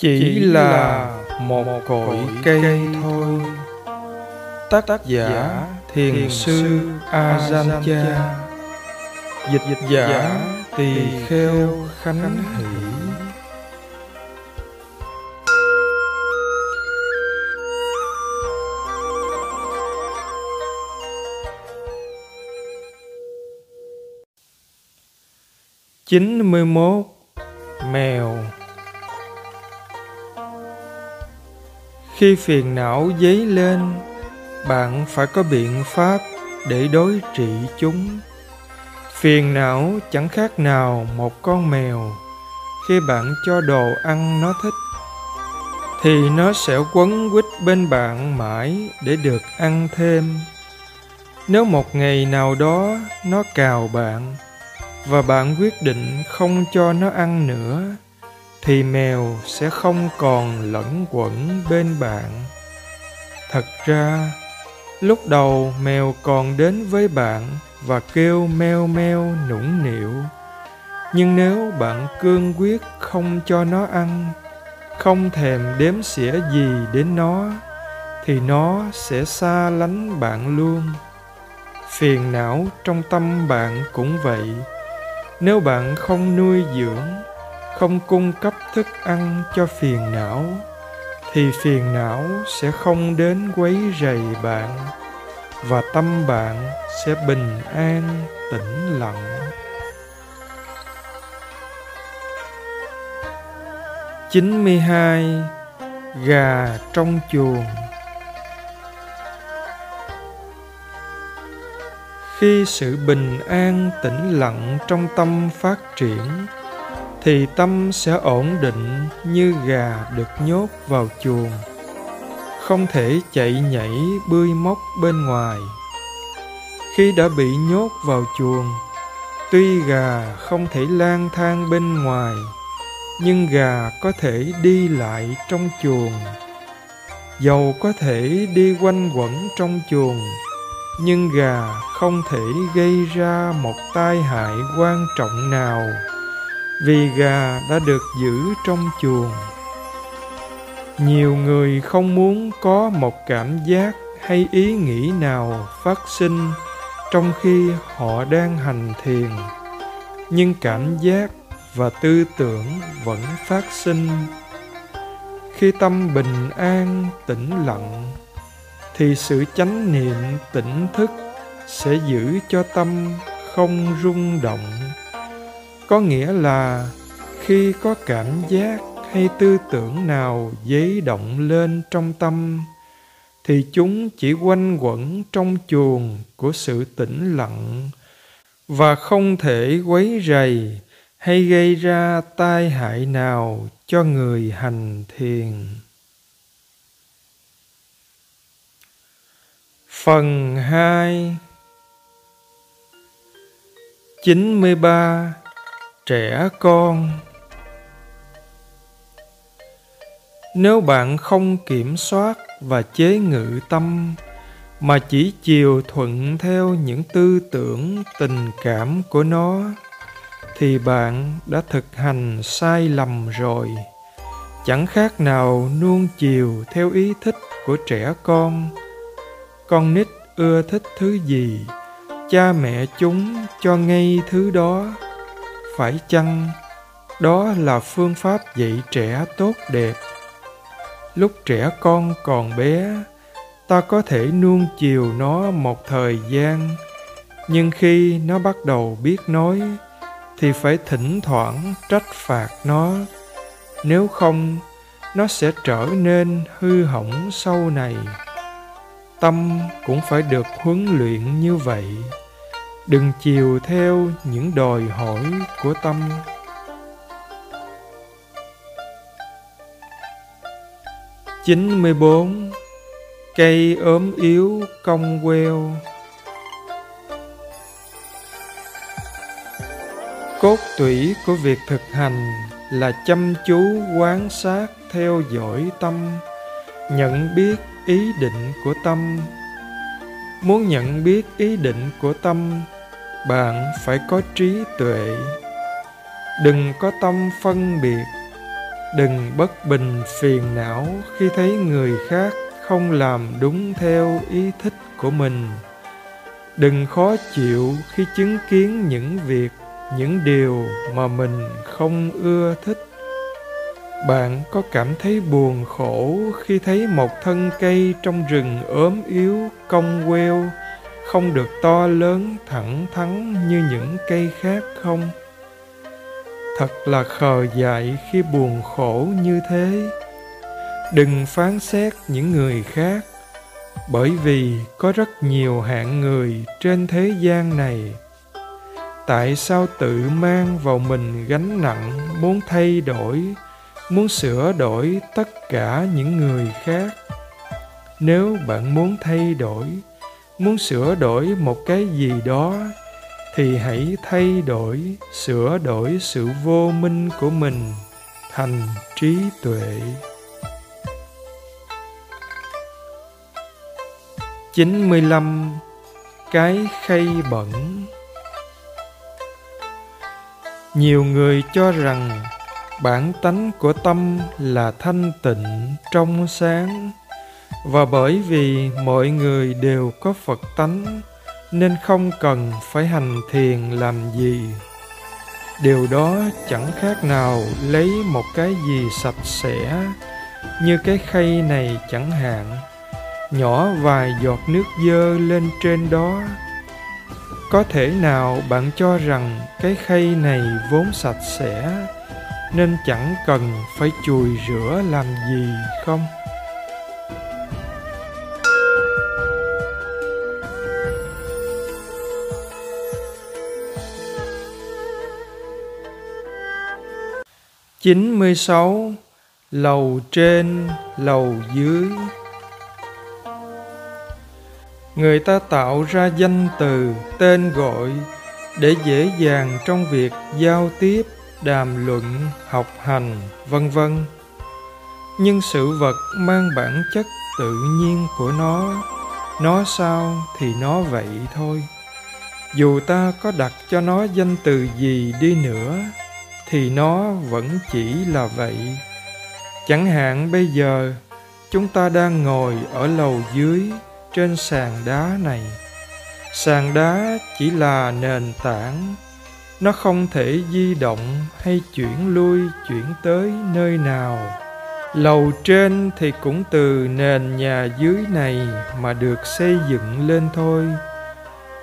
chỉ là một cội cây thôi. tác giả thiền sư a cha dịch giả tỳ kheo khánh hỷ. Chín mươi mốt mèo khi phiền não dấy lên, bạn phải có biện pháp để đối trị chúng. Phiền não chẳng khác nào một con mèo. Khi bạn cho đồ ăn nó thích, thì nó sẽ quấn quýt bên bạn mãi để được ăn thêm. Nếu một ngày nào đó nó cào bạn và bạn quyết định không cho nó ăn nữa thì mèo sẽ không còn lẫn quẩn bên bạn. Thật ra, lúc đầu mèo còn đến với bạn và kêu meo meo nũng nịu. Nhưng nếu bạn cương quyết không cho nó ăn, không thèm đếm xỉa gì đến nó, thì nó sẽ xa lánh bạn luôn. Phiền não trong tâm bạn cũng vậy. Nếu bạn không nuôi dưỡng không cung cấp thức ăn cho phiền não, thì phiền não sẽ không đến quấy rầy bạn, và tâm bạn sẽ bình an, tĩnh lặng. Chín mươi hai, gà trong chuồng. Khi sự bình an, tĩnh lặng trong tâm phát triển thì tâm sẽ ổn định như gà được nhốt vào chuồng. Không thể chạy nhảy bươi móc bên ngoài. Khi đã bị nhốt vào chuồng, tuy gà không thể lang thang bên ngoài, nhưng gà có thể đi lại trong chuồng. Dầu có thể đi quanh quẩn trong chuồng, nhưng gà không thể gây ra một tai hại quan trọng nào vì gà đã được giữ trong chuồng. Nhiều người không muốn có một cảm giác hay ý nghĩ nào phát sinh trong khi họ đang hành thiền, nhưng cảm giác và tư tưởng vẫn phát sinh. Khi tâm bình an, tĩnh lặng, thì sự chánh niệm tỉnh thức sẽ giữ cho tâm không rung động có nghĩa là khi có cảm giác hay tư tưởng nào dấy động lên trong tâm, thì chúng chỉ quanh quẩn trong chuồng của sự tĩnh lặng và không thể quấy rầy hay gây ra tai hại nào cho người hành thiền. Phần 2 93 trẻ con. Nếu bạn không kiểm soát và chế ngự tâm, mà chỉ chiều thuận theo những tư tưởng, tình cảm của nó, thì bạn đã thực hành sai lầm rồi. Chẳng khác nào nuông chiều theo ý thích của trẻ con. Con nít ưa thích thứ gì, cha mẹ chúng cho ngay thứ đó phải chăng? Đó là phương pháp dạy trẻ tốt đẹp. Lúc trẻ con còn bé, ta có thể nuông chiều nó một thời gian. Nhưng khi nó bắt đầu biết nói, thì phải thỉnh thoảng trách phạt nó. Nếu không, nó sẽ trở nên hư hỏng sau này. Tâm cũng phải được huấn luyện như vậy đừng chiều theo những đòi hỏi của tâm. Chín mươi bốn, cây ốm yếu cong queo. Cốt tủy của việc thực hành là chăm chú quán sát theo dõi tâm, nhận biết ý định của tâm. Muốn nhận biết ý định của tâm bạn phải có trí tuệ. Đừng có tâm phân biệt, đừng bất bình phiền não khi thấy người khác không làm đúng theo ý thích của mình. Đừng khó chịu khi chứng kiến những việc, những điều mà mình không ưa thích. Bạn có cảm thấy buồn khổ khi thấy một thân cây trong rừng ốm yếu, cong queo không được to lớn thẳng thắn như những cây khác không? Thật là khờ dại khi buồn khổ như thế. Đừng phán xét những người khác, bởi vì có rất nhiều hạng người trên thế gian này. Tại sao tự mang vào mình gánh nặng muốn thay đổi, muốn sửa đổi tất cả những người khác? Nếu bạn muốn thay đổi muốn sửa đổi một cái gì đó, thì hãy thay đổi, sửa đổi sự vô minh của mình thành trí tuệ. 95 cái khay bẩn. Nhiều người cho rằng bản tánh của tâm là thanh tịnh trong sáng và bởi vì mọi người đều có phật tánh, nên không cần phải hành thiền làm gì. Điều đó chẳng khác nào lấy một cái gì sạch sẽ, như cái khay này chẳng hạn, nhỏ vài giọt nước dơ lên trên đó. Có thể nào bạn cho rằng cái khay này vốn sạch sẽ, nên chẳng cần phải chùi rửa làm gì không? Chín mươi sáu, lầu trên, lầu dưới. Người ta tạo ra danh từ, tên gọi để dễ dàng trong việc giao tiếp, đàm luận, học hành, vân vân. Nhưng sự vật mang bản chất tự nhiên của nó nó sao thì nó vậy thôi. Dù ta có đặt cho nó danh từ gì đi nữa thì nó vẫn chỉ là vậy. Chẳng hạn bây giờ, chúng ta đang ngồi ở lầu dưới trên sàn đá này. Sàn đá chỉ là nền tảng, nó không thể di động hay chuyển lui, chuyển tới nơi nào. Lầu trên thì cũng từ nền nhà dưới này mà được xây dựng lên thôi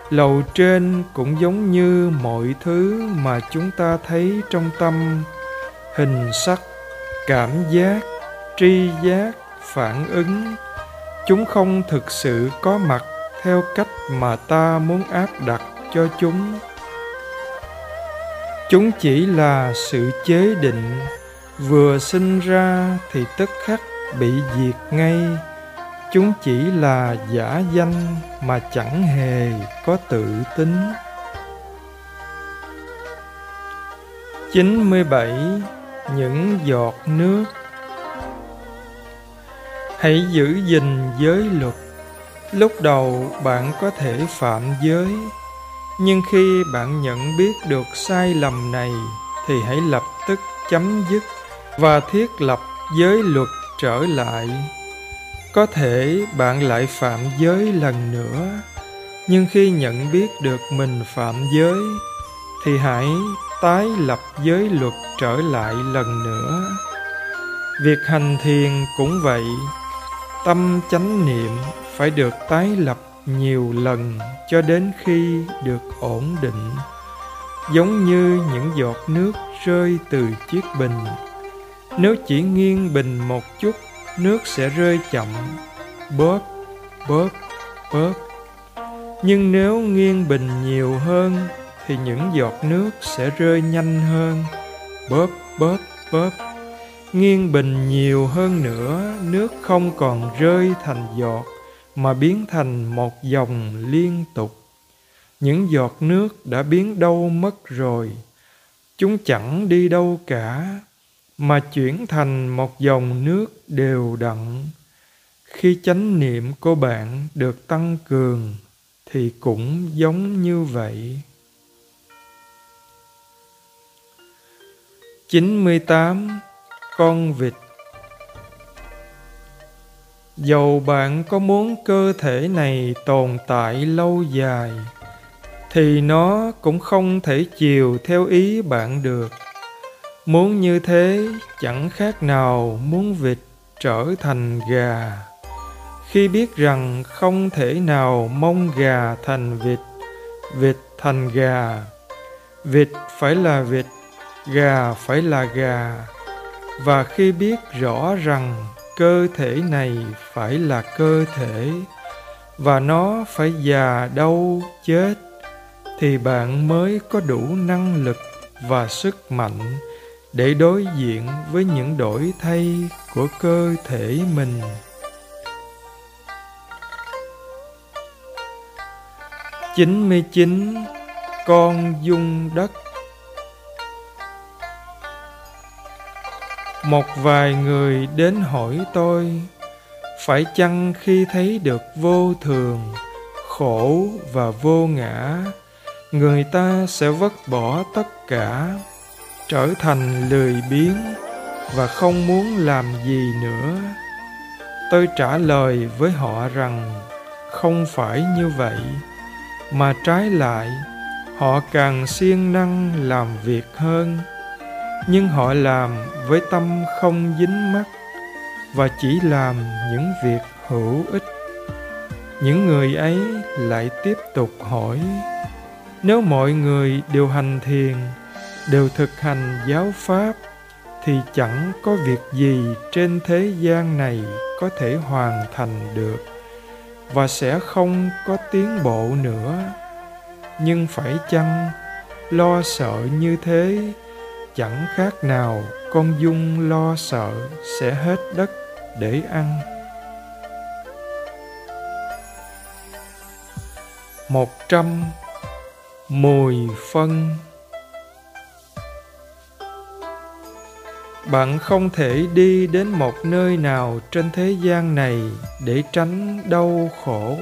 lầu trên cũng giống như mọi thứ mà chúng ta thấy trong tâm. Hình sắc, cảm giác, tri giác, phản ứng. Chúng không thực sự có mặt theo cách mà ta muốn áp đặt cho chúng. Chúng chỉ là sự chế định. Vừa sinh ra thì tức khắc bị diệt ngay chúng chỉ là giả danh mà chẳng hề có tự tính. 97 những giọt nước. Hãy giữ gìn giới luật. Lúc đầu bạn có thể phạm giới, nhưng khi bạn nhận biết được sai lầm này thì hãy lập tức chấm dứt và thiết lập giới luật trở lại có thể bạn lại phạm giới lần nữa. Nhưng khi nhận biết được mình phạm giới, thì hãy tái lập giới luật trở lại lần nữa. Việc hành thiền cũng vậy. Tâm chánh niệm phải được tái lập nhiều lần cho đến khi được ổn định. Giống như những giọt nước rơi từ chiếc bình. Nếu chỉ nghiêng bình một chút nước sẽ rơi chậm bóp bóp bóp nhưng nếu nghiêng bình nhiều hơn, thì những giọt nước sẽ rơi nhanh hơn. Bóp bóp bóp nghiêng bình nhiều hơn nữa, nước không còn rơi thành giọt, mà biến thành một dòng liên tục. Những giọt nước đã biến đâu mất rồi. Chúng chẳng đi đâu cả mà chuyển thành một dòng nước đều đặn. Khi chánh niệm của bạn được tăng cường, thì cũng giống như vậy. 98 con vịt. Dầu bạn có muốn cơ thể này tồn tại lâu dài, thì nó cũng không thể chiều theo ý bạn được muốn như thế, chẳng khác nào muốn vịt trở thành gà. Khi biết rằng không thể nào mong gà thành vịt vịt thành gà. Vịt phải là vịt, gà phải là gà. Và khi biết rõ rằng cơ thể này phải là cơ thể, và nó phải già đau chết, thì bạn mới có đủ năng lực và sức mạnh để đối diện với những đổi thay của cơ thể mình. 99 Con dung đất. Một vài người đến hỏi tôi Phải chăng khi thấy được vô thường, khổ và vô ngã Người ta sẽ vứt bỏ tất cả? Trở thành lười biếng và không muốn làm gì nữa. Tôi trả lời với họ rằng, không phải như vậy, mà trái lại, họ càng siêng năng làm việc hơn. Nhưng họ làm với tâm không dính mắt và chỉ làm những việc hữu ích. Những người ấy lại tiếp tục hỏi, nếu mọi người đều hành thiền đều thực hành giáo pháp thì chẳng có việc gì trên thế gian này có thể hoàn thành được và sẽ không có tiến bộ nữa. Nhưng phải chăng lo sợ như thế, chẳng khác nào con dung lo sợ sẽ hết đất để ăn. Một trăm mùi phân bạn không thể đi đến một nơi nào trên thế gian này để tránh đau khổ.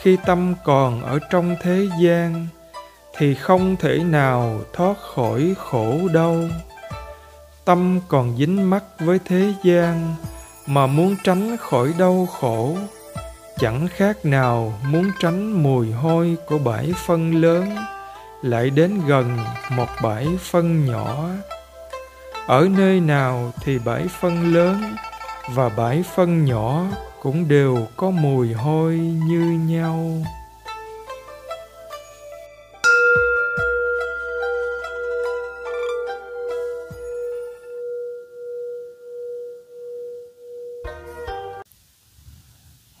Khi tâm còn ở trong thế gian, thì không thể nào thoát khỏi khổ đau. Tâm còn dính mắc với thế gian mà muốn tránh khỏi đau khổ. Chẳng khác nào muốn tránh mùi hôi của bãi phân lớn lại đến gần một bãi phân nhỏ ở nơi nào thì bãi phân lớn và bãi phân nhỏ cũng đều có mùi hôi như nhau.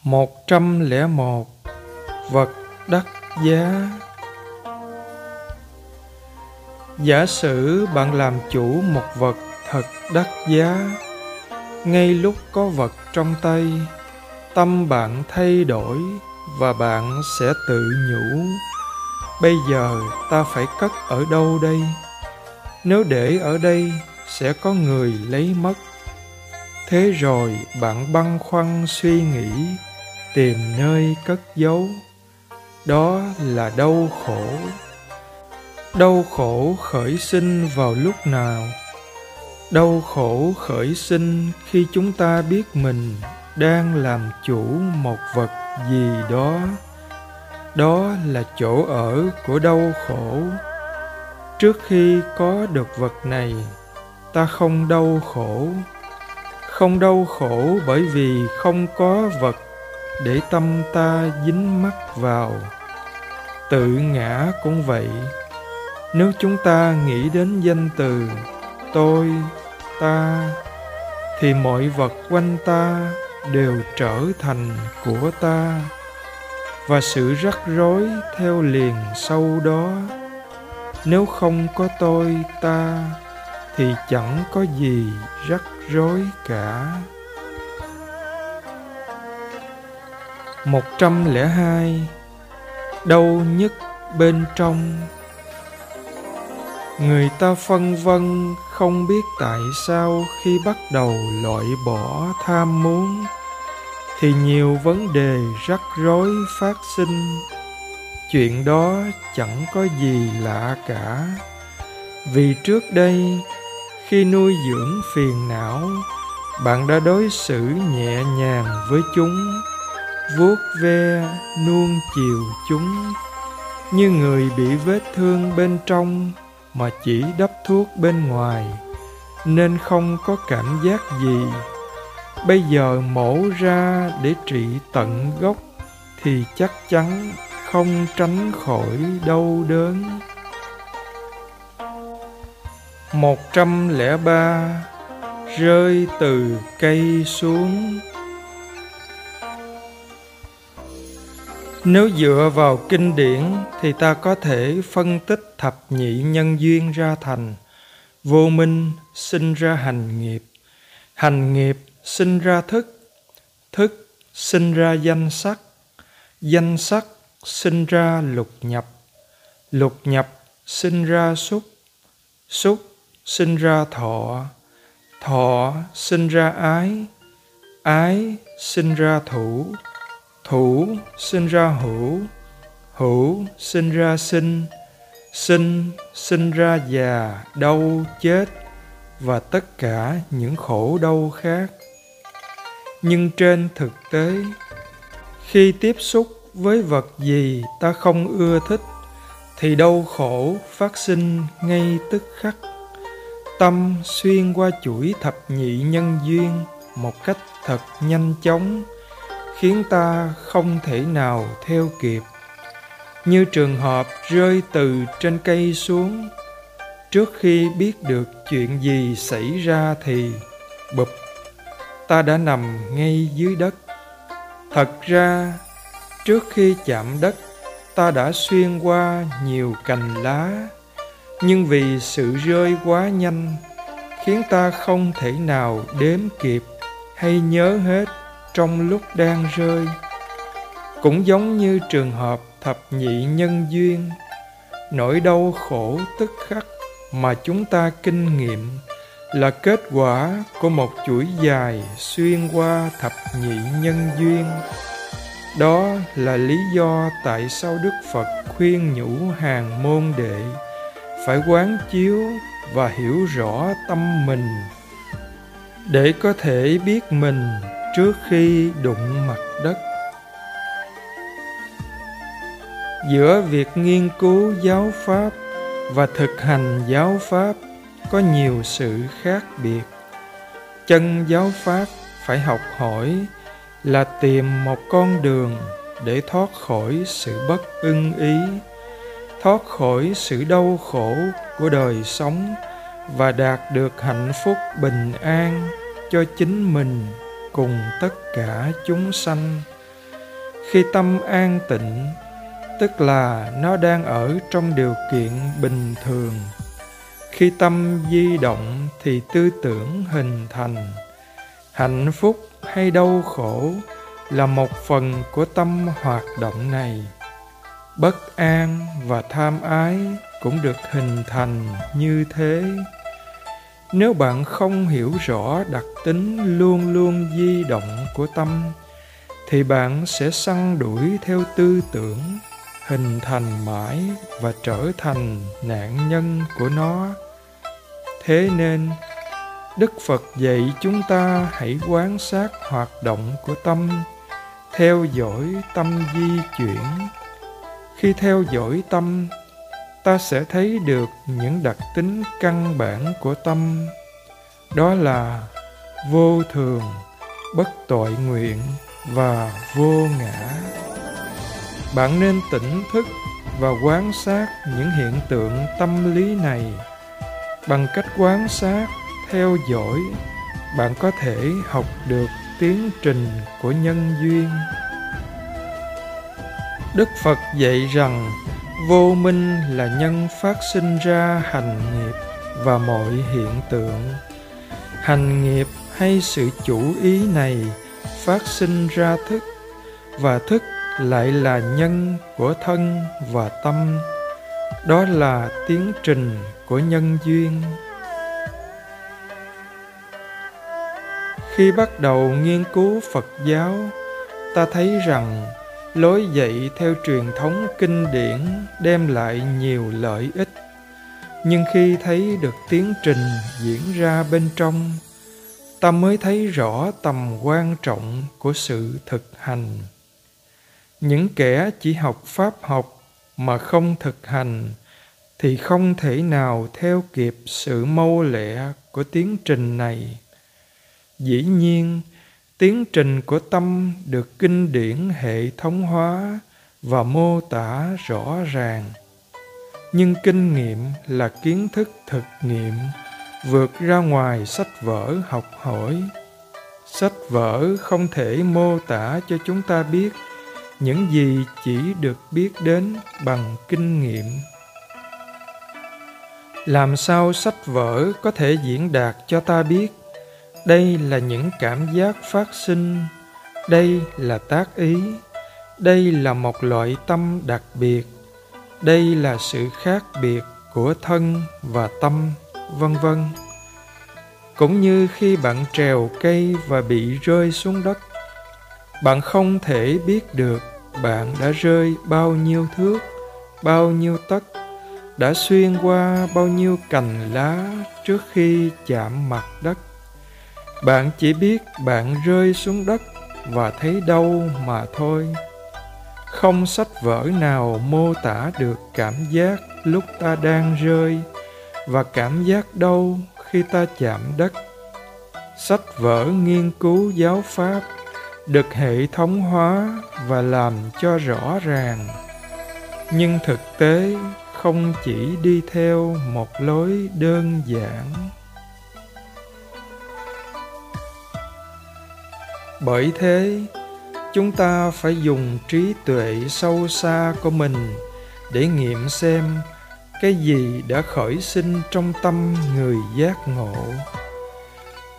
Một trăm lẻ một vật đắt giá giả sử bạn làm chủ một vật thật đắt giá, ngay lúc có vật trong tay, tâm bạn thay đổi và bạn sẽ tự nhủ, bây giờ ta phải cất ở đâu đây? Nếu để ở đây, sẽ có người lấy mất. Thế rồi bạn băn khoăn suy nghĩ, tìm nơi cất giấu. Đó là đau khổ đau khổ khởi sinh vào lúc nào? Đau khổ khởi sinh khi chúng ta biết mình đang làm chủ một vật gì đó. Đó là chỗ ở của đau khổ. Trước khi có được vật này, ta không đau khổ. Không đau khổ bởi vì không có vật để tâm ta dính mắc vào. Tự ngã cũng vậy nếu chúng ta nghĩ đến danh từ tôi, ta, thì mọi vật quanh ta đều trở thành của ta. Và sự rắc rối theo liền sau đó, nếu không có tôi, ta, thì chẳng có gì rắc rối cả. Một trăm lẻ hai, đau nhất bên trong người ta phân vân, không biết tại sao khi bắt đầu loại bỏ tham muốn, thì nhiều vấn đề rắc rối phát sinh. Chuyện đó chẳng có gì lạ cả. Vì trước đây, khi nuôi dưỡng phiền não, bạn đã đối xử nhẹ nhàng với chúng, vuốt ve, nuông chiều chúng như người bị vết thương bên trong mà chỉ đắp thuốc bên ngoài, nên không có cảm giác gì. Bây giờ mổ ra để trị tận gốc thì chắc chắn không tránh khỏi đau đớn. Một trăm lẻ ba rơi từ cây xuống. Nếu dựa vào kinh điển thì ta có thể phân tích thập nhị nhân duyên ra thành. Vô minh sinh ra hành nghiệp. Hành nghiệp sinh ra thức. Thức sinh ra danh sắc. Danh sắc sinh ra lục nhập. Lục nhập sinh ra xúc. Xúc sinh ra thọ. Thọ sinh ra ái. Ái sinh ra thủ thủ sinh ra hữu hữu sinh ra sinh sinh sinh ra già, đau, chết và tất cả những khổ, đau khác. Nhưng trên thực tế, khi tiếp xúc với vật gì ta không ưa thích, thì đau khổ phát sinh ngay tức khắc. Tâm xuyên qua chuỗi thập nhị nhân duyên một cách thật nhanh chóng khiến ta không thể nào theo kịp. Như trường hợp rơi từ trên cây xuống, trước khi biết được chuyện gì xảy ra thì bụp, ta đã nằm ngay dưới đất. Thật ra, trước khi chạm đất, ta đã xuyên qua nhiều cành lá. Nhưng vì sự rơi quá nhanh, khiến ta không thể nào đếm kịp hay nhớ hết trong lúc đang rơi. Cũng giống như trường hợp thập nhị nhân duyên, nỗi đau khổ tức khắc mà chúng ta kinh nghiệm là kết quả của một chuỗi dài xuyên qua thập nhị nhân duyên. Đó là lý do tại sao đức phật khuyên nhủ hàng môn đệ phải quán chiếu và hiểu rõ tâm mình, để có thể biết mình trước khi đụng mặt đất. Giữa việc nghiên cứu giáo pháp và thực hành giáo pháp có nhiều sự khác biệt. Chân giáo pháp phải học hỏi là tìm một con đường để thoát khỏi sự bất ưng ý, thoát khỏi sự đau khổ của đời sống và đạt được hạnh phúc bình an cho chính mình cùng tất cả chúng sanh. Khi tâm an tịnh, tức là nó đang ở trong điều kiện bình thường. Khi tâm di động thì tư tưởng hình thành. Hạnh phúc hay đau khổ là một phần của tâm hoạt động này. Bất an và tham ái cũng được hình thành như thế nếu bạn không hiểu rõ đặc tính luôn luôn di động của tâm, thì bạn sẽ săn đuổi theo tư tưởng, hình thành mãi và trở thành nạn nhân của nó. Thế nên, đức phật dạy chúng ta hãy quan sát hoạt động của tâm, theo dõi tâm di chuyển. Khi theo dõi tâm ta sẽ thấy được những đặc tính căn bản của tâm. Đó là vô thường, bất tội nguyện và vô ngã. Bạn nên tỉnh thức và quan sát những hiện tượng tâm lý này. Bằng cách quan sát, theo dõi, bạn có thể học được tiến trình của nhân duyên. Đức phật dạy rằng vô minh là nhân phát sinh ra hành nghiệp và mọi hiện tượng. Hành nghiệp hay sự chủ ý này phát sinh ra thức, và thức lại là nhân của thân và tâm. Đó là tiến trình của nhân duyên. Khi bắt đầu nghiên cứu phật giáo, ta thấy rằng lối dạy theo truyền thống kinh điển đem lại nhiều lợi ích. Nhưng khi thấy được tiến trình diễn ra bên trong, ta mới thấy rõ tầm quan trọng của sự thực hành. Những kẻ chỉ học pháp học mà không thực hành thì không thể nào theo kịp sự mâu lẹ của tiến trình này. Dĩ nhiên tiến trình của tâm được kinh điển hệ thống hóa và mô tả rõ ràng. Nhưng kinh nghiệm là kiến thức thực nghiệm vượt ra ngoài sách vở học hỏi. Sách vở không thể mô tả cho chúng ta biết những gì chỉ được biết đến bằng kinh nghiệm. Làm sao sách vở có thể diễn đạt cho ta biết? Đây là những cảm giác phát sinh. Đây là tác ý. Đây là một loại tâm đặc biệt. Đây là sự khác biệt của thân và tâm, vân vân. Cũng như khi bạn trèo cây và bị rơi xuống đất, bạn không thể biết được bạn đã rơi bao nhiêu thước, bao nhiêu tấc, đã xuyên qua bao nhiêu cành lá trước khi chạm mặt đất bạn chỉ biết bạn rơi xuống đất và thấy đau mà thôi. Không sách vở nào mô tả được cảm giác lúc ta đang rơi và cảm giác đau khi ta chạm đất. Sách vở nghiên cứu giáo pháp được hệ thống hóa và làm cho rõ ràng. Nhưng thực tế không chỉ đi theo một lối đơn giản. Bởi thế, chúng ta phải dùng trí tuệ sâu xa của mình để nghiệm xem cái gì đã khởi sinh trong tâm người giác ngộ.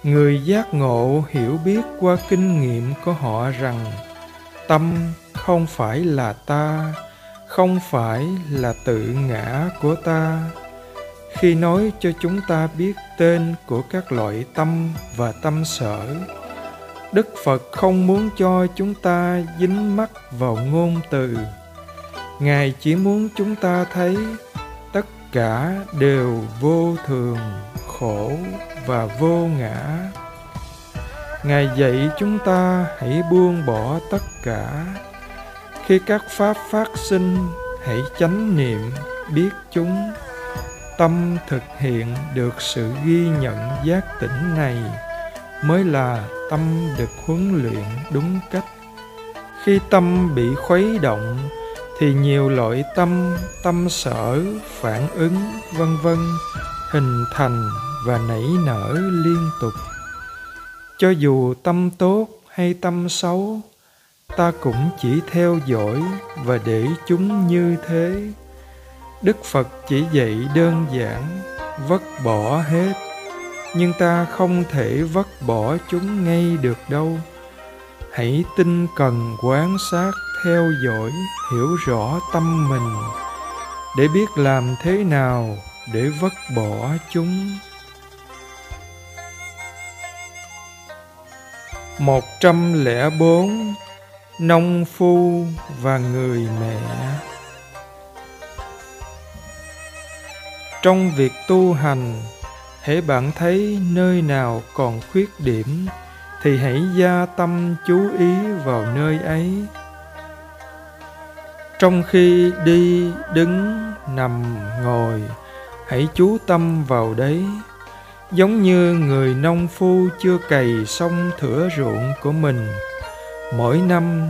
Người giác ngộ hiểu biết qua kinh nghiệm của họ rằng tâm không phải là ta, không phải là tự ngã của ta. Khi nói cho chúng ta biết tên của các loại tâm và tâm sở đức phật không muốn cho chúng ta dính mắc vào ngôn từ. Ngài chỉ muốn chúng ta thấy tất cả đều vô thường, khổ và vô ngã. Ngài dạy chúng ta hãy buông bỏ tất cả. Khi các pháp phát sinh, hãy chánh niệm, biết chúng. Tâm thực hiện được sự ghi nhận giác tỉnh này mới là tâm được huấn luyện đúng cách. Khi tâm bị khuấy động, thì nhiều loại tâm tâm sở phản ứng, vân vân, hình thành và nảy nở liên tục. Cho dù tâm tốt hay tâm xấu, ta cũng chỉ theo dõi và để chúng như thế. Đức phật chỉ dạy đơn giản vất bỏ hết nhưng ta không thể vất bỏ chúng ngay được đâu. Hãy tinh cần quán sát theo dõi, hiểu rõ tâm mình, để biết làm thế nào để vất bỏ chúng. Một trăm lẻ bốn, nông phu và người mẹ. Trong việc tu hành hễ bạn thấy nơi nào còn khuyết điểm, thì hãy gia tâm chú ý vào nơi ấy. Trong khi đi, đứng, nằm, ngồi, hãy chú tâm vào đấy. Giống như người nông phu chưa cày xong thửa ruộng của mình, mỗi năm,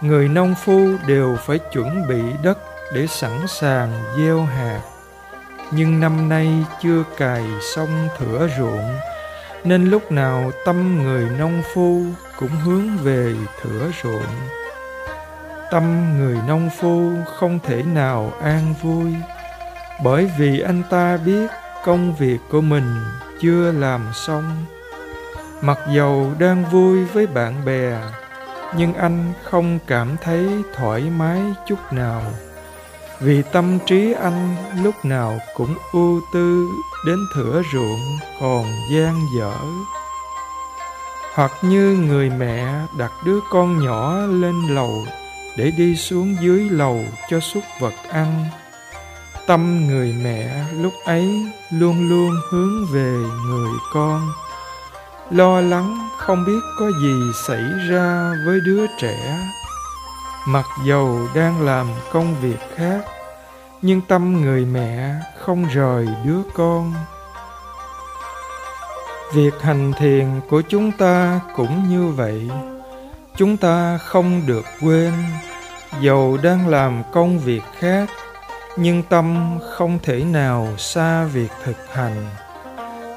người nông phu đều phải chuẩn bị đất để sẵn sàng gieo hạt nhưng năm nay chưa cày xong thửa ruộng, nên lúc nào tâm người nông phu cũng hướng về thửa ruộng. Tâm người nông phu không thể nào an vui, bởi vì anh ta biết công việc của mình chưa làm xong. Mặc dầu đang vui với bạn bè, nhưng anh không cảm thấy thoải mái chút nào vì tâm trí anh lúc nào cũng ưu tư, đến thửa ruộng còn gian dở. Hoặc như người mẹ đặt đứa con nhỏ lên lầu để đi xuống dưới lầu cho súc vật ăn. Tâm người mẹ lúc ấy luôn luôn hướng về người con. Lo lắng không biết có gì xảy ra với đứa trẻ mặc dầu đang làm công việc khác, nhưng tâm người mẹ không rời đứa con. Việc hành thiền của chúng ta cũng như vậy. Chúng ta không được quên, dầu đang làm công việc khác, nhưng tâm không thể nào xa việc thực hành.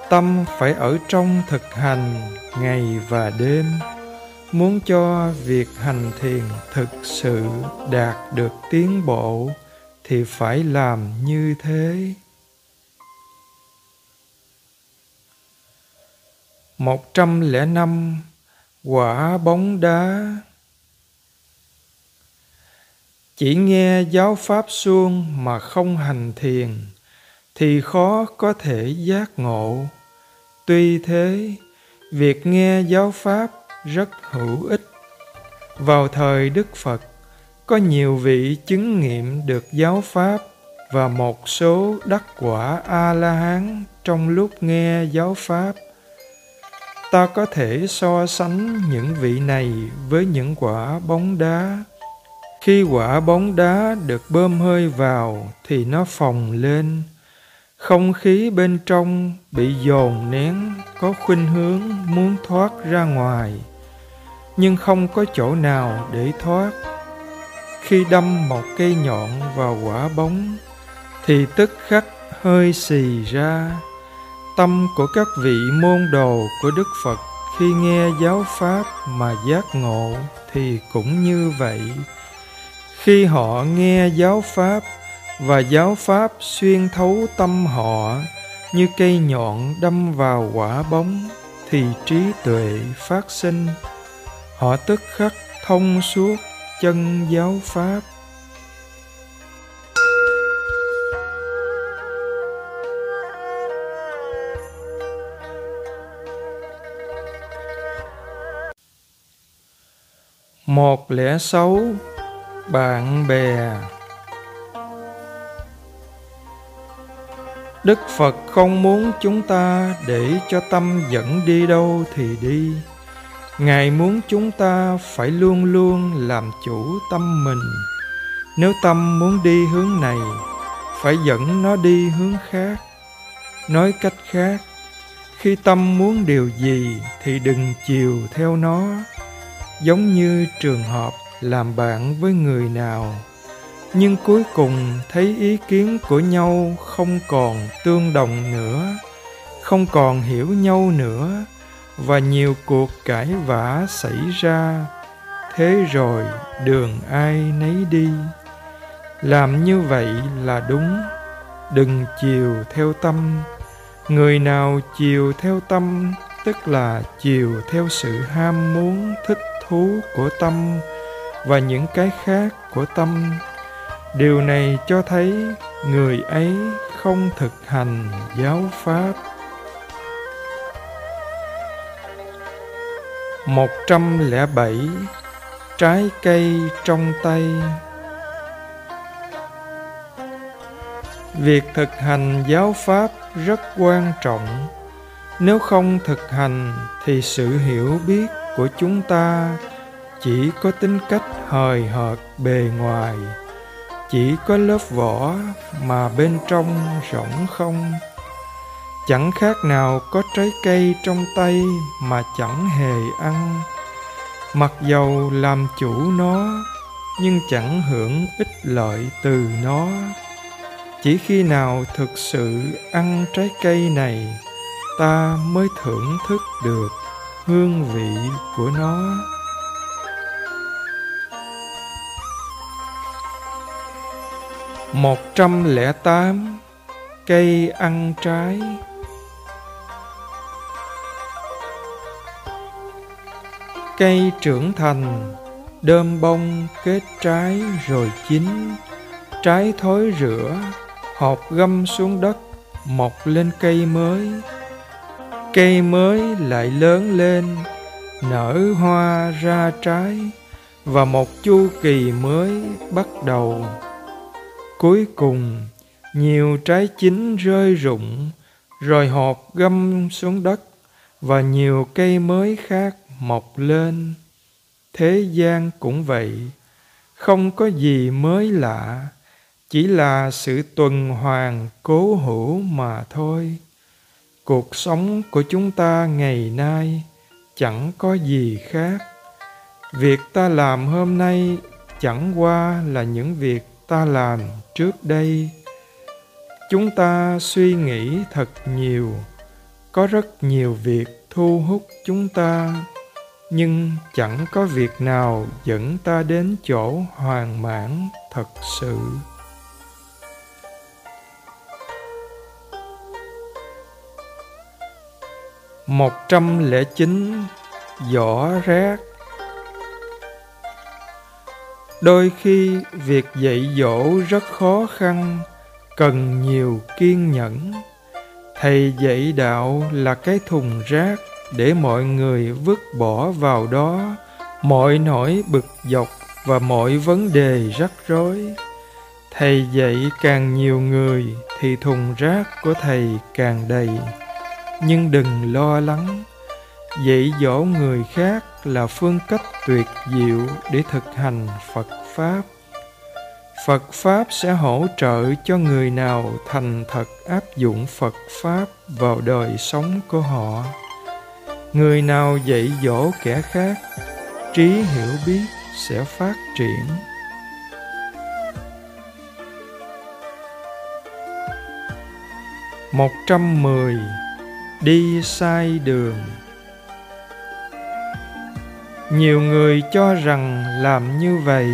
Tâm phải ở trong thực hành ngày và đêm muốn cho việc hành thiền thực sự đạt được tiến bộ thì phải làm như thế. Một trăm lẻ năm quả bóng đá. Chỉ nghe giáo pháp suông mà không hành thiền thì khó có thể giác ngộ. Tuy thế, việc nghe giáo pháp rất hữu ích. Vào thời đức phật, có nhiều vị chứng nghiệm được giáo pháp và một số đắc quả a la hán trong lúc nghe giáo pháp. Ta có thể so sánh những vị này với những quả bóng đá. Khi quả bóng đá được bơm hơi vào thì nó phồng lên. Không khí bên trong bị dồn nén, có khuynh hướng muốn thoát ra ngoài nhưng không có chỗ nào để thoát. Khi đâm một cây nhọn vào quả bóng, thì tức khắc hơi xì ra. Tâm của các vị môn đồ của đức phật khi nghe giáo pháp mà giác ngộ thì cũng như vậy. Khi họ nghe giáo pháp và giáo pháp xuyên thấu tâm họ như cây nhọn đâm vào quả bóng, thì trí tuệ phát sinh họ tức khắc thông suốt chân giáo pháp. Một lẽ xấu bạn bè. Đức phật không muốn chúng ta để cho tâm dẫn đi đâu thì đi ngài muốn chúng ta phải luôn luôn làm chủ tâm mình. Nếu tâm muốn đi hướng này, phải dẫn nó đi hướng khác. Nói cách khác, khi tâm muốn điều gì thì đừng chiều theo nó. Giống như trường hợp làm bạn với người nào, nhưng cuối cùng thấy ý kiến của nhau không còn tương đồng nữa, không còn hiểu nhau nữa và nhiều cuộc cãi vã xảy ra. Thế rồi đường ai nấy đi. Làm như vậy là đúng. Đừng chiều theo tâm. Người nào chiều theo tâm, tức là chiều theo sự ham muốn, thích thú của tâm và những cái khác của tâm. Điều này cho thấy người ấy không thực hành giáo pháp. Một trăm lẻ bảy, trái cây trong tay. Việc thực hành giáo pháp rất quan trọng. Nếu không thực hành thì sự hiểu biết của chúng ta chỉ có tính cách hời hợt bề ngoài, chỉ có lớp vỏ mà bên trong rỗng không chẳng khác nào có trái cây trong tay mà chẳng hề ăn. Mặc dầu làm chủ nó, nhưng chẳng hưởng ích lợi từ nó. Chỉ khi nào thực sự ăn trái cây này, ta mới thưởng thức được hương vị của nó. Một trăm lẻ tám cây ăn trái. Cây trưởng thành, đơm bông kết trái rồi chín. Trái thối rửa hột găm xuống đất, mọc lên cây mới. Cây mới lại lớn lên, nở hoa ra trái, và một chu kỳ mới bắt đầu. Cuối cùng, nhiều trái chín rơi rụng, rồi hột găm xuống đất, và nhiều cây mới khác mọc lên. Thế gian cũng vậy, không có gì mới lạ, chỉ là sự tuần hoàn cố hữu mà thôi. Cuộc sống của chúng ta ngày nay chẳng có gì khác. Việc ta làm hôm nay chẳng qua là những việc ta làm trước đây. Chúng ta suy nghĩ thật nhiều, có rất nhiều việc thu hút chúng ta nhưng chẳng có việc nào dẫn ta đến chỗ hoàn mãn thật sự. Một trăm lẻ chín vỏ rác. Đôi khi việc dạy dỗ rất khó khăn, cần nhiều kiên nhẫn. Thầy dạy đạo là cái thùng rác để mọi người vứt bỏ vào đó. Mọi nỗi bực dọc và mọi vấn đề rắc rối. Thầy dạy càng nhiều người thì thùng rác của thầy càng đầy. Nhưng đừng lo lắng, dạy dỗ người khác là phương cách tuyệt diệu để thực hành phật pháp. Phật pháp sẽ hỗ trợ cho người nào thành thật áp dụng phật pháp vào đời sống của họ người nào dạy dỗ kẻ khác, trí hiểu biết sẽ phát triển. Một trăm mười, đi sai đường. Nhiều người cho rằng làm như vậy,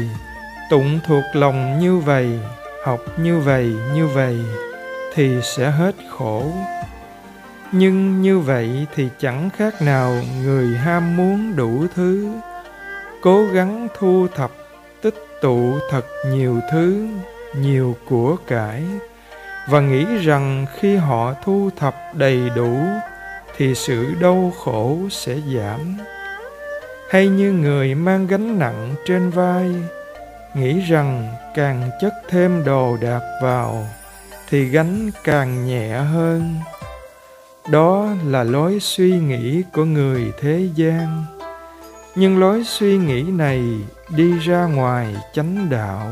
tụng thuộc lòng như vậy, học như vậy như vậy thì sẽ hết khổ nhưng như vậy thì chẳng khác nào người ham muốn đủ thứ. Cố gắng thu thập, tích tụ thật nhiều thứ, nhiều của cải. Và nghĩ rằng khi họ thu thập đầy đủ, thì sự đau khổ sẽ giảm. Hay như người mang gánh nặng trên vai, nghĩ rằng càng chất thêm đồ đạc vào, thì gánh càng nhẹ hơn đó là lối suy nghĩ của người thế gian. Nhưng lối suy nghĩ này đi ra ngoài chánh đạo.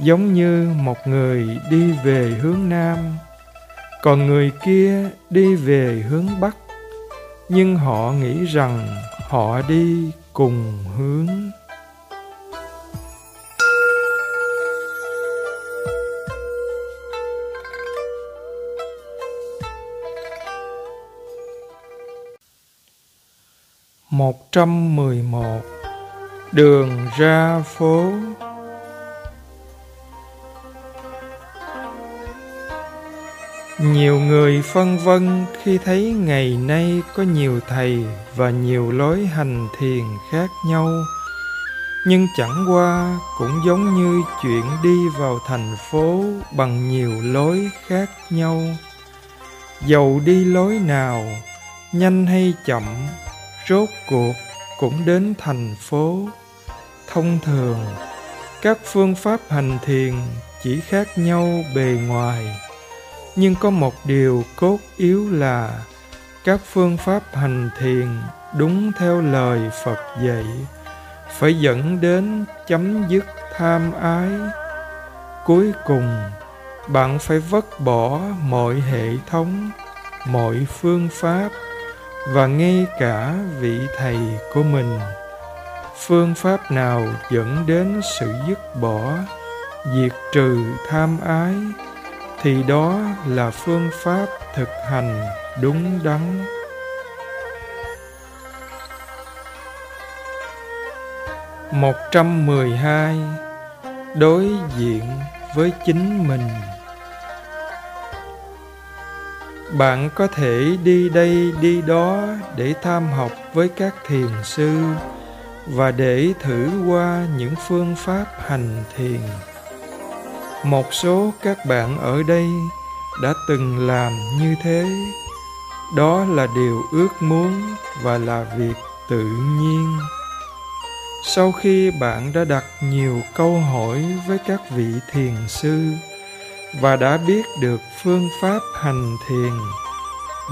Giống như một người đi về hướng nam, còn người kia đi về hướng bắc. Nhưng họ nghĩ rằng họ đi cùng hướng một trăm mười một. Đường ra phố. Nhiều người phân vân khi thấy ngày nay có nhiều thầy và nhiều lối hành thiền khác nhau. Nhưng chẳng qua cũng giống như chuyện đi vào thành phố bằng nhiều lối khác nhau. Dầu đi lối nào, nhanh hay chậm rốt cuộc cũng đến thành phố. Thông thường, các phương pháp hành thiền chỉ khác nhau bề ngoài. Nhưng có một điều cốt yếu là các phương pháp hành thiền đúng theo lời phật dạy, phải dẫn đến chấm dứt tham ái. Cuối cùng, bạn phải vứt bỏ mọi hệ thống, mọi phương pháp và ngay cả vị thầy của mình. Phương pháp nào dẫn đến sự dứt bỏ, diệt trừ tham ái, thì đó là phương pháp thực hành đúng đắn. Một trăm mười hai, đối diện với chính mình bạn có thể đi đây đi đó để tham học với các thiền sư và để thử qua những phương pháp hành thiền. Một số các bạn ở đây đã từng làm như thế. Đó là điều ước muốn và là việc tự nhiên. Sau khi bạn đã đặt nhiều câu hỏi với các vị thiền sư và đã biết được phương pháp hành thiền,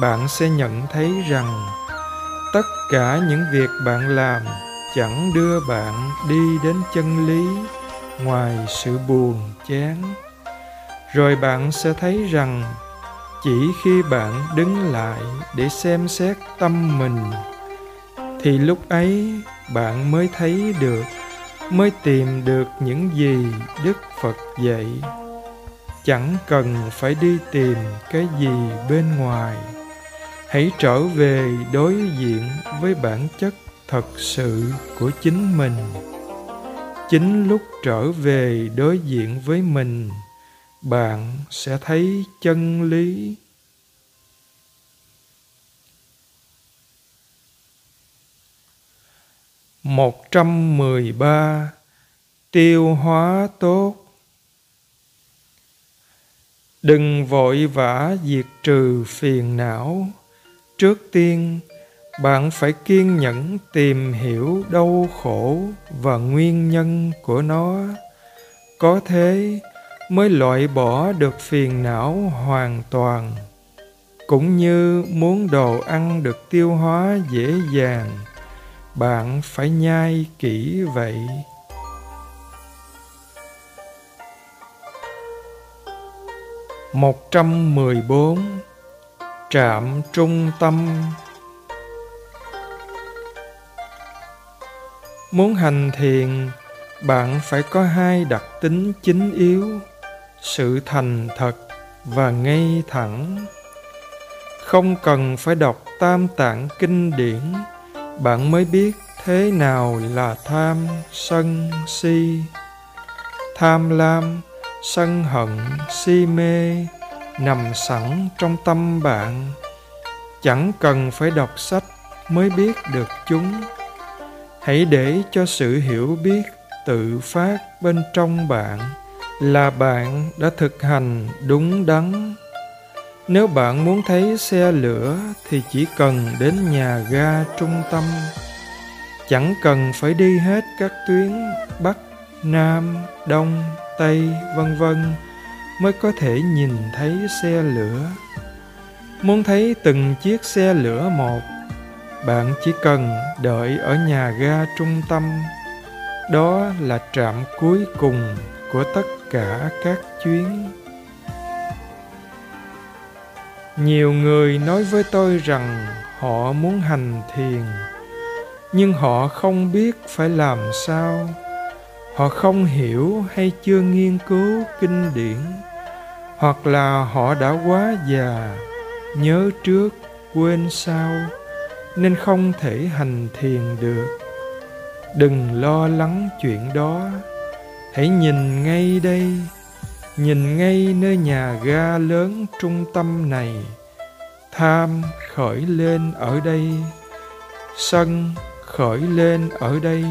bạn sẽ nhận thấy rằng tất cả những việc bạn làm chẳng đưa bạn đi đến chân lý ngoài sự buồn chán. Rồi bạn sẽ thấy rằng chỉ khi bạn đứng lại để xem xét tâm mình, thì lúc ấy bạn mới thấy được, mới tìm được những gì đức phật dạy chẳng cần phải đi tìm cái gì bên ngoài. Hãy trở về đối diện với bản chất thật sự của chính mình. Chính lúc trở về đối diện với mình, bạn sẽ thấy chân lý. Một trăm mười ba, tiêu hóa tốt đừng vội vã diệt trừ phiền não. Trước tiên, bạn phải kiên nhẫn tìm hiểu đau khổ và nguyên nhân của nó. Có thế mới loại bỏ được phiền não hoàn toàn, cũng như muốn đồ ăn được tiêu hóa dễ dàng, bạn phải nhai kỹ vậy. Một trăm mười bốn trạm trung tâm. Muốn hành thiền, bạn phải có hai đặc tính chính yếu, sự thành thật và ngay thẳng. Không cần phải đọc tam tạng kinh điển, bạn mới biết thế nào là tham sân si. Tham lam sân hận si mê nằm sẵn trong tâm bạn. Chẳng cần phải đọc sách mới biết được chúng. Hãy để cho sự hiểu biết tự phát bên trong bạn là bạn đã thực hành đúng đắn. Nếu bạn muốn thấy xe lửa thì chỉ cần đến nhà ga trung tâm. Chẳng cần phải đi hết các tuyến bắc, nam, đông tây vân vân, mới có thể nhìn thấy xe lửa. Muốn thấy từng chiếc xe lửa một, bạn chỉ cần đợi ở nhà ga trung tâm. Đó là trạm cuối cùng của tất cả các chuyến. Nhiều người nói với tôi rằng họ muốn hành thiền, nhưng họ không biết phải làm sao họ không hiểu hay chưa nghiên cứu kinh điển, hoặc là họ đã quá già, nhớ trước, quên sau, nên không thể hành thiền được. Đừng lo lắng chuyện đó. Hãy nhìn ngay đây, nhìn ngay nơi nhà ga lớn trung tâm này. Tham khởi lên ở đây, sân khởi lên ở đây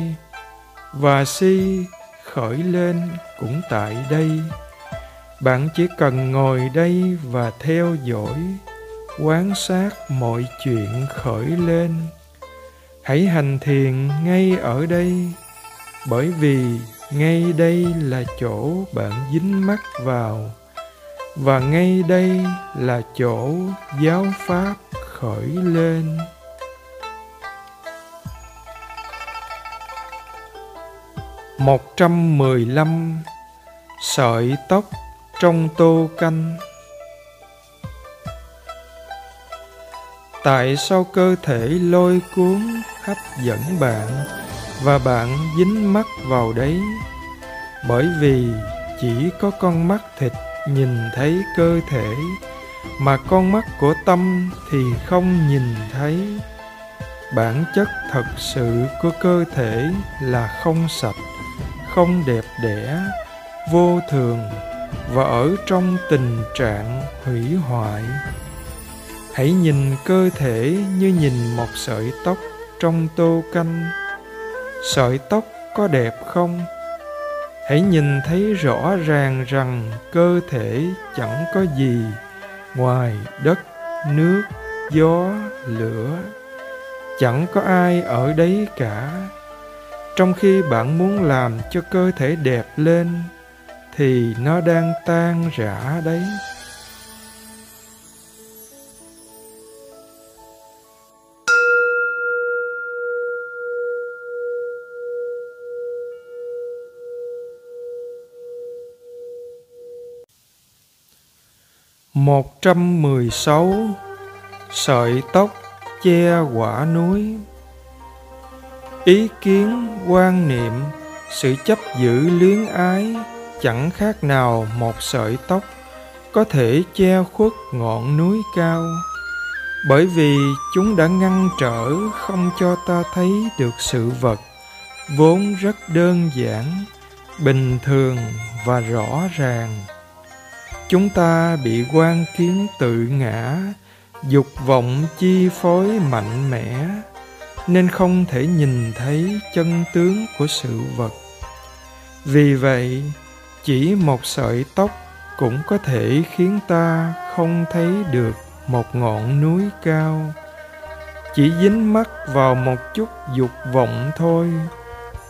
và si khởi lên cũng tại đây. Bạn chỉ cần ngồi đây và theo dõi, quán sát mọi chuyện khởi lên. Hãy hành thiền ngay ở đây, bởi vì ngay đây là chỗ bạn dính mắt vào. Và ngay đây là chỗ giáo pháp khởi lên. Một trăm mười lăm, sợi tóc trong tô canh. Tại sao cơ thể lôi cuốn hấp dẫn bạn và bạn dính mắt vào đấy? Bởi vì chỉ có con mắt thịt nhìn thấy cơ thể mà con mắt của tâm thì không nhìn thấy. Bản chất thật sự của cơ thể là không sạch không đẹp đẽ, vô thường và ở trong tình trạng hủy hoại. Hãy nhìn cơ thể như nhìn một sợi tóc trong tô canh. Sợi tóc có đẹp không? Hãy nhìn thấy rõ ràng rằng cơ thể chẳng có gì ngoài đất, nước, gió, lửa. Chẳng có ai ở đấy cả trong khi bạn muốn làm cho cơ thể đẹp lên, thì nó đang tan rã đấy. Một trăm mười sáu, sợi tóc che quả núi ý kiến, quan niệm, sự chấp giữ luyến ái, chẳng khác nào một sợi tóc có thể che khuất ngọn núi cao. Bởi vì chúng đã ngăn trở không cho ta thấy được sự vật vốn rất đơn giản, bình thường và rõ ràng. Chúng ta bị quan kiến tự ngã, dục vọng chi phối mạnh mẽ nên không thể nhìn thấy chân tướng của sự vật. Vì vậy, chỉ một sợi tóc cũng có thể khiến ta không thấy được một ngọn núi cao. Chỉ dính mắt vào một chút dục vọng thôi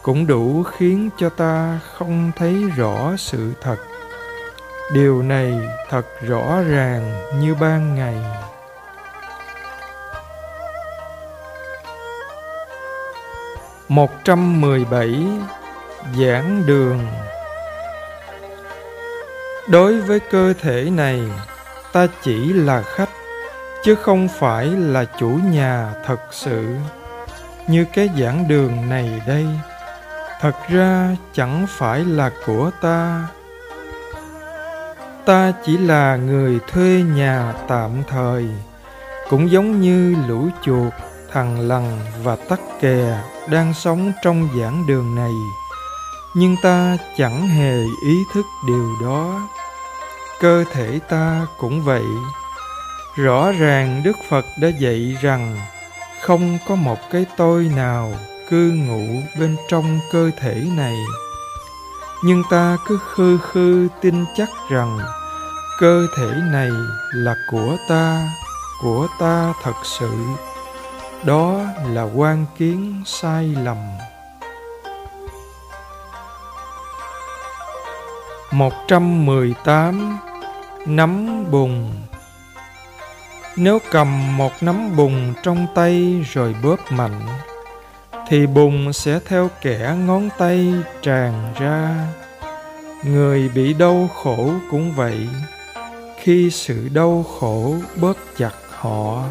cũng đủ khiến cho ta không thấy rõ sự thật. Điều này thật rõ ràng như ban ngày. Một trăm mười bảy giảng đường. Đối với cơ thể này, ta chỉ là khách, chứ không phải là chủ nhà thật sự. Như cái giảng đường này đây, thật ra chẳng phải là của ta. Ta chỉ là người thuê nhà tạm thời, cũng giống như lũ chuột thằng lằn và tắc kè đang sống trong giảng đường này. Nhưng ta chẳng hề ý thức điều đó. Cơ thể ta cũng vậy. Rõ ràng đức phật đã dạy rằng không có một cái tôi nào cư ngụ bên trong cơ thể này. Nhưng ta cứ khư khư tin chắc rằng cơ thể này là của ta của ta thật sự đó là quan kiến sai lầm. Một trăm mười tám nắm bùn. Nếu cầm một nắm bùn trong tay rồi bóp mạnh, thì bùn sẽ theo kẻ ngón tay tràn ra. Người bị đau khổ cũng vậy. Khi sự đau khổ bóp chặt họ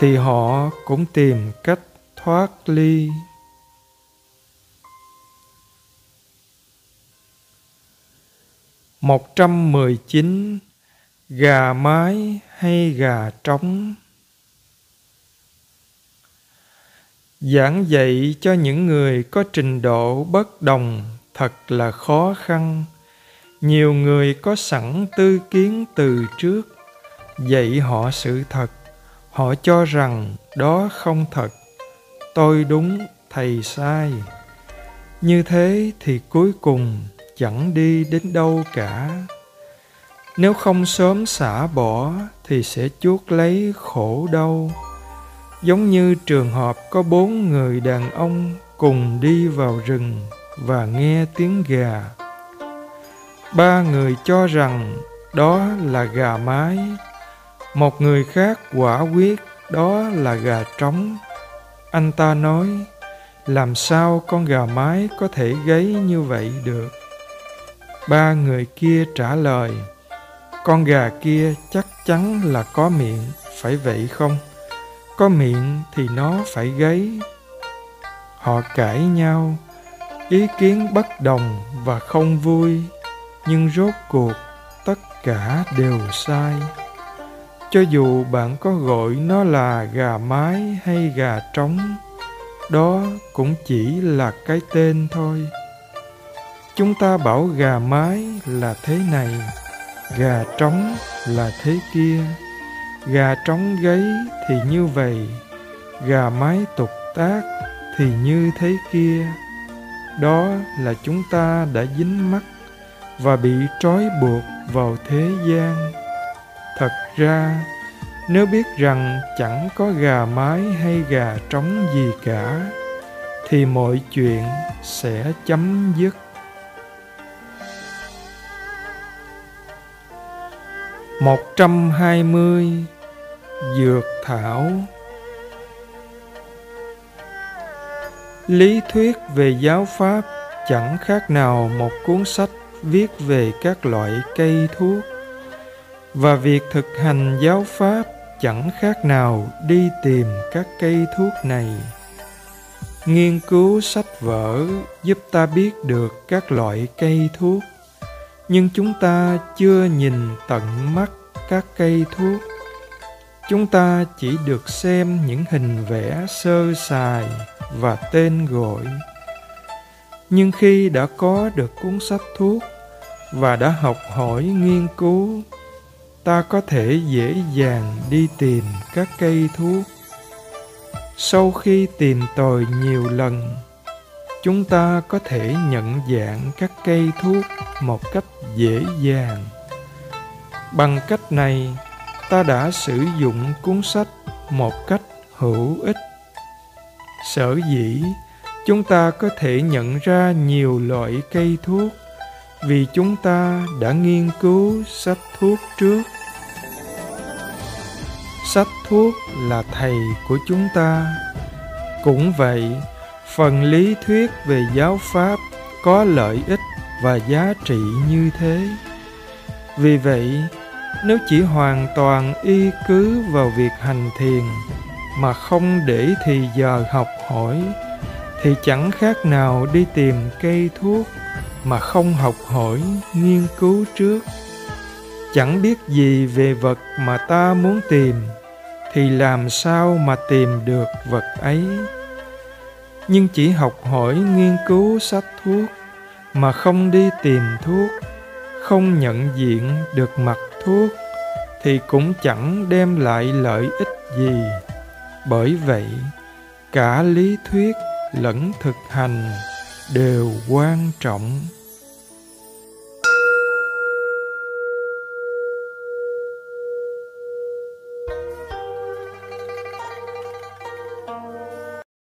thì họ cũng tìm cách thoát ly. Một trăm mười chín, gà mái hay gà trống? Giảng dạy cho những người có trình độ bất đồng thật là khó khăn. Nhiều người có sẵn tư kiến từ trước, dạy họ sự thật họ cho rằng đó không thật. Tôi đúng, thầy sai. Như thế thì cuối cùng chẳng đi đến đâu cả. Nếu không sớm xả bỏ thì sẽ chuốc lấy khổ đau. Giống như trường hợp có bốn người đàn ông cùng đi vào rừng và nghe tiếng gà. Ba người cho rằng đó là gà mái một người khác quả quyết, đó là gà trống. Anh ta nói, làm sao con gà mái có thể gáy như vậy được? Ba người kia trả lời, con gà kia chắc chắn là có miệng, phải vậy không? Có miệng thì nó phải gáy. Họ cãi nhau, ý kiến bất đồng và không vui, nhưng rốt cuộc tất cả đều sai cho dù bạn có gọi nó là gà mái hay gà trống, đó cũng chỉ là cái tên thôi. Chúng ta bảo gà mái là thế này, gà trống là thế kia. Gà trống gáy thì như vậy, gà mái tục tác thì như thế kia. Đó là chúng ta đã dính mắc và bị trói buộc vào thế gian thật ra, nếu biết rằng chẳng có gà mái hay gà trống gì cả, thì mọi chuyện sẽ chấm dứt. 120 Dược thảo Lý thuyết về giáo pháp chẳng khác nào một cuốn sách viết về các loại cây thuốc và việc thực hành giáo pháp chẳng khác nào đi tìm các cây thuốc này. Nghiên cứu sách vở giúp ta biết được các loại cây thuốc, nhưng chúng ta chưa nhìn tận mắt các cây thuốc. Chúng ta chỉ được xem những hình vẽ sơ sài và tên gọi. Nhưng khi đã có được cuốn sách thuốc và đã học hỏi nghiên cứu ta có thể dễ dàng đi tìm các cây thuốc sau khi tìm tòi nhiều lần, chúng ta có thể nhận dạng các cây thuốc một cách dễ dàng. Bằng cách này, ta đã sử dụng cuốn sách một cách hữu ích. Sở dĩ chúng ta có thể nhận ra nhiều loại cây thuốc vì chúng ta đã nghiên cứu sách thuốc trước. Sách thuốc là thầy của chúng ta. Cũng vậy, phần lý thuyết về giáo pháp có lợi ích và giá trị như thế. Vì vậy, nếu chỉ hoàn toàn y cứ vào việc hành thiền mà không để thì giờ học hỏi, thì chẳng khác nào đi tìm cây thuốc mà không học hỏi nghiên cứu trước. Chẳng biết gì về vật mà ta muốn tìm, thì làm sao mà tìm được vật ấy? Nhưng chỉ học hỏi nghiên cứu sách thuốc, mà không đi tìm thuốc, không nhận diện được mặt thuốc, thì cũng chẳng đem lại lợi ích gì. Bởi vậy, cả lý thuyết lẫn thực hành đều quan trọng.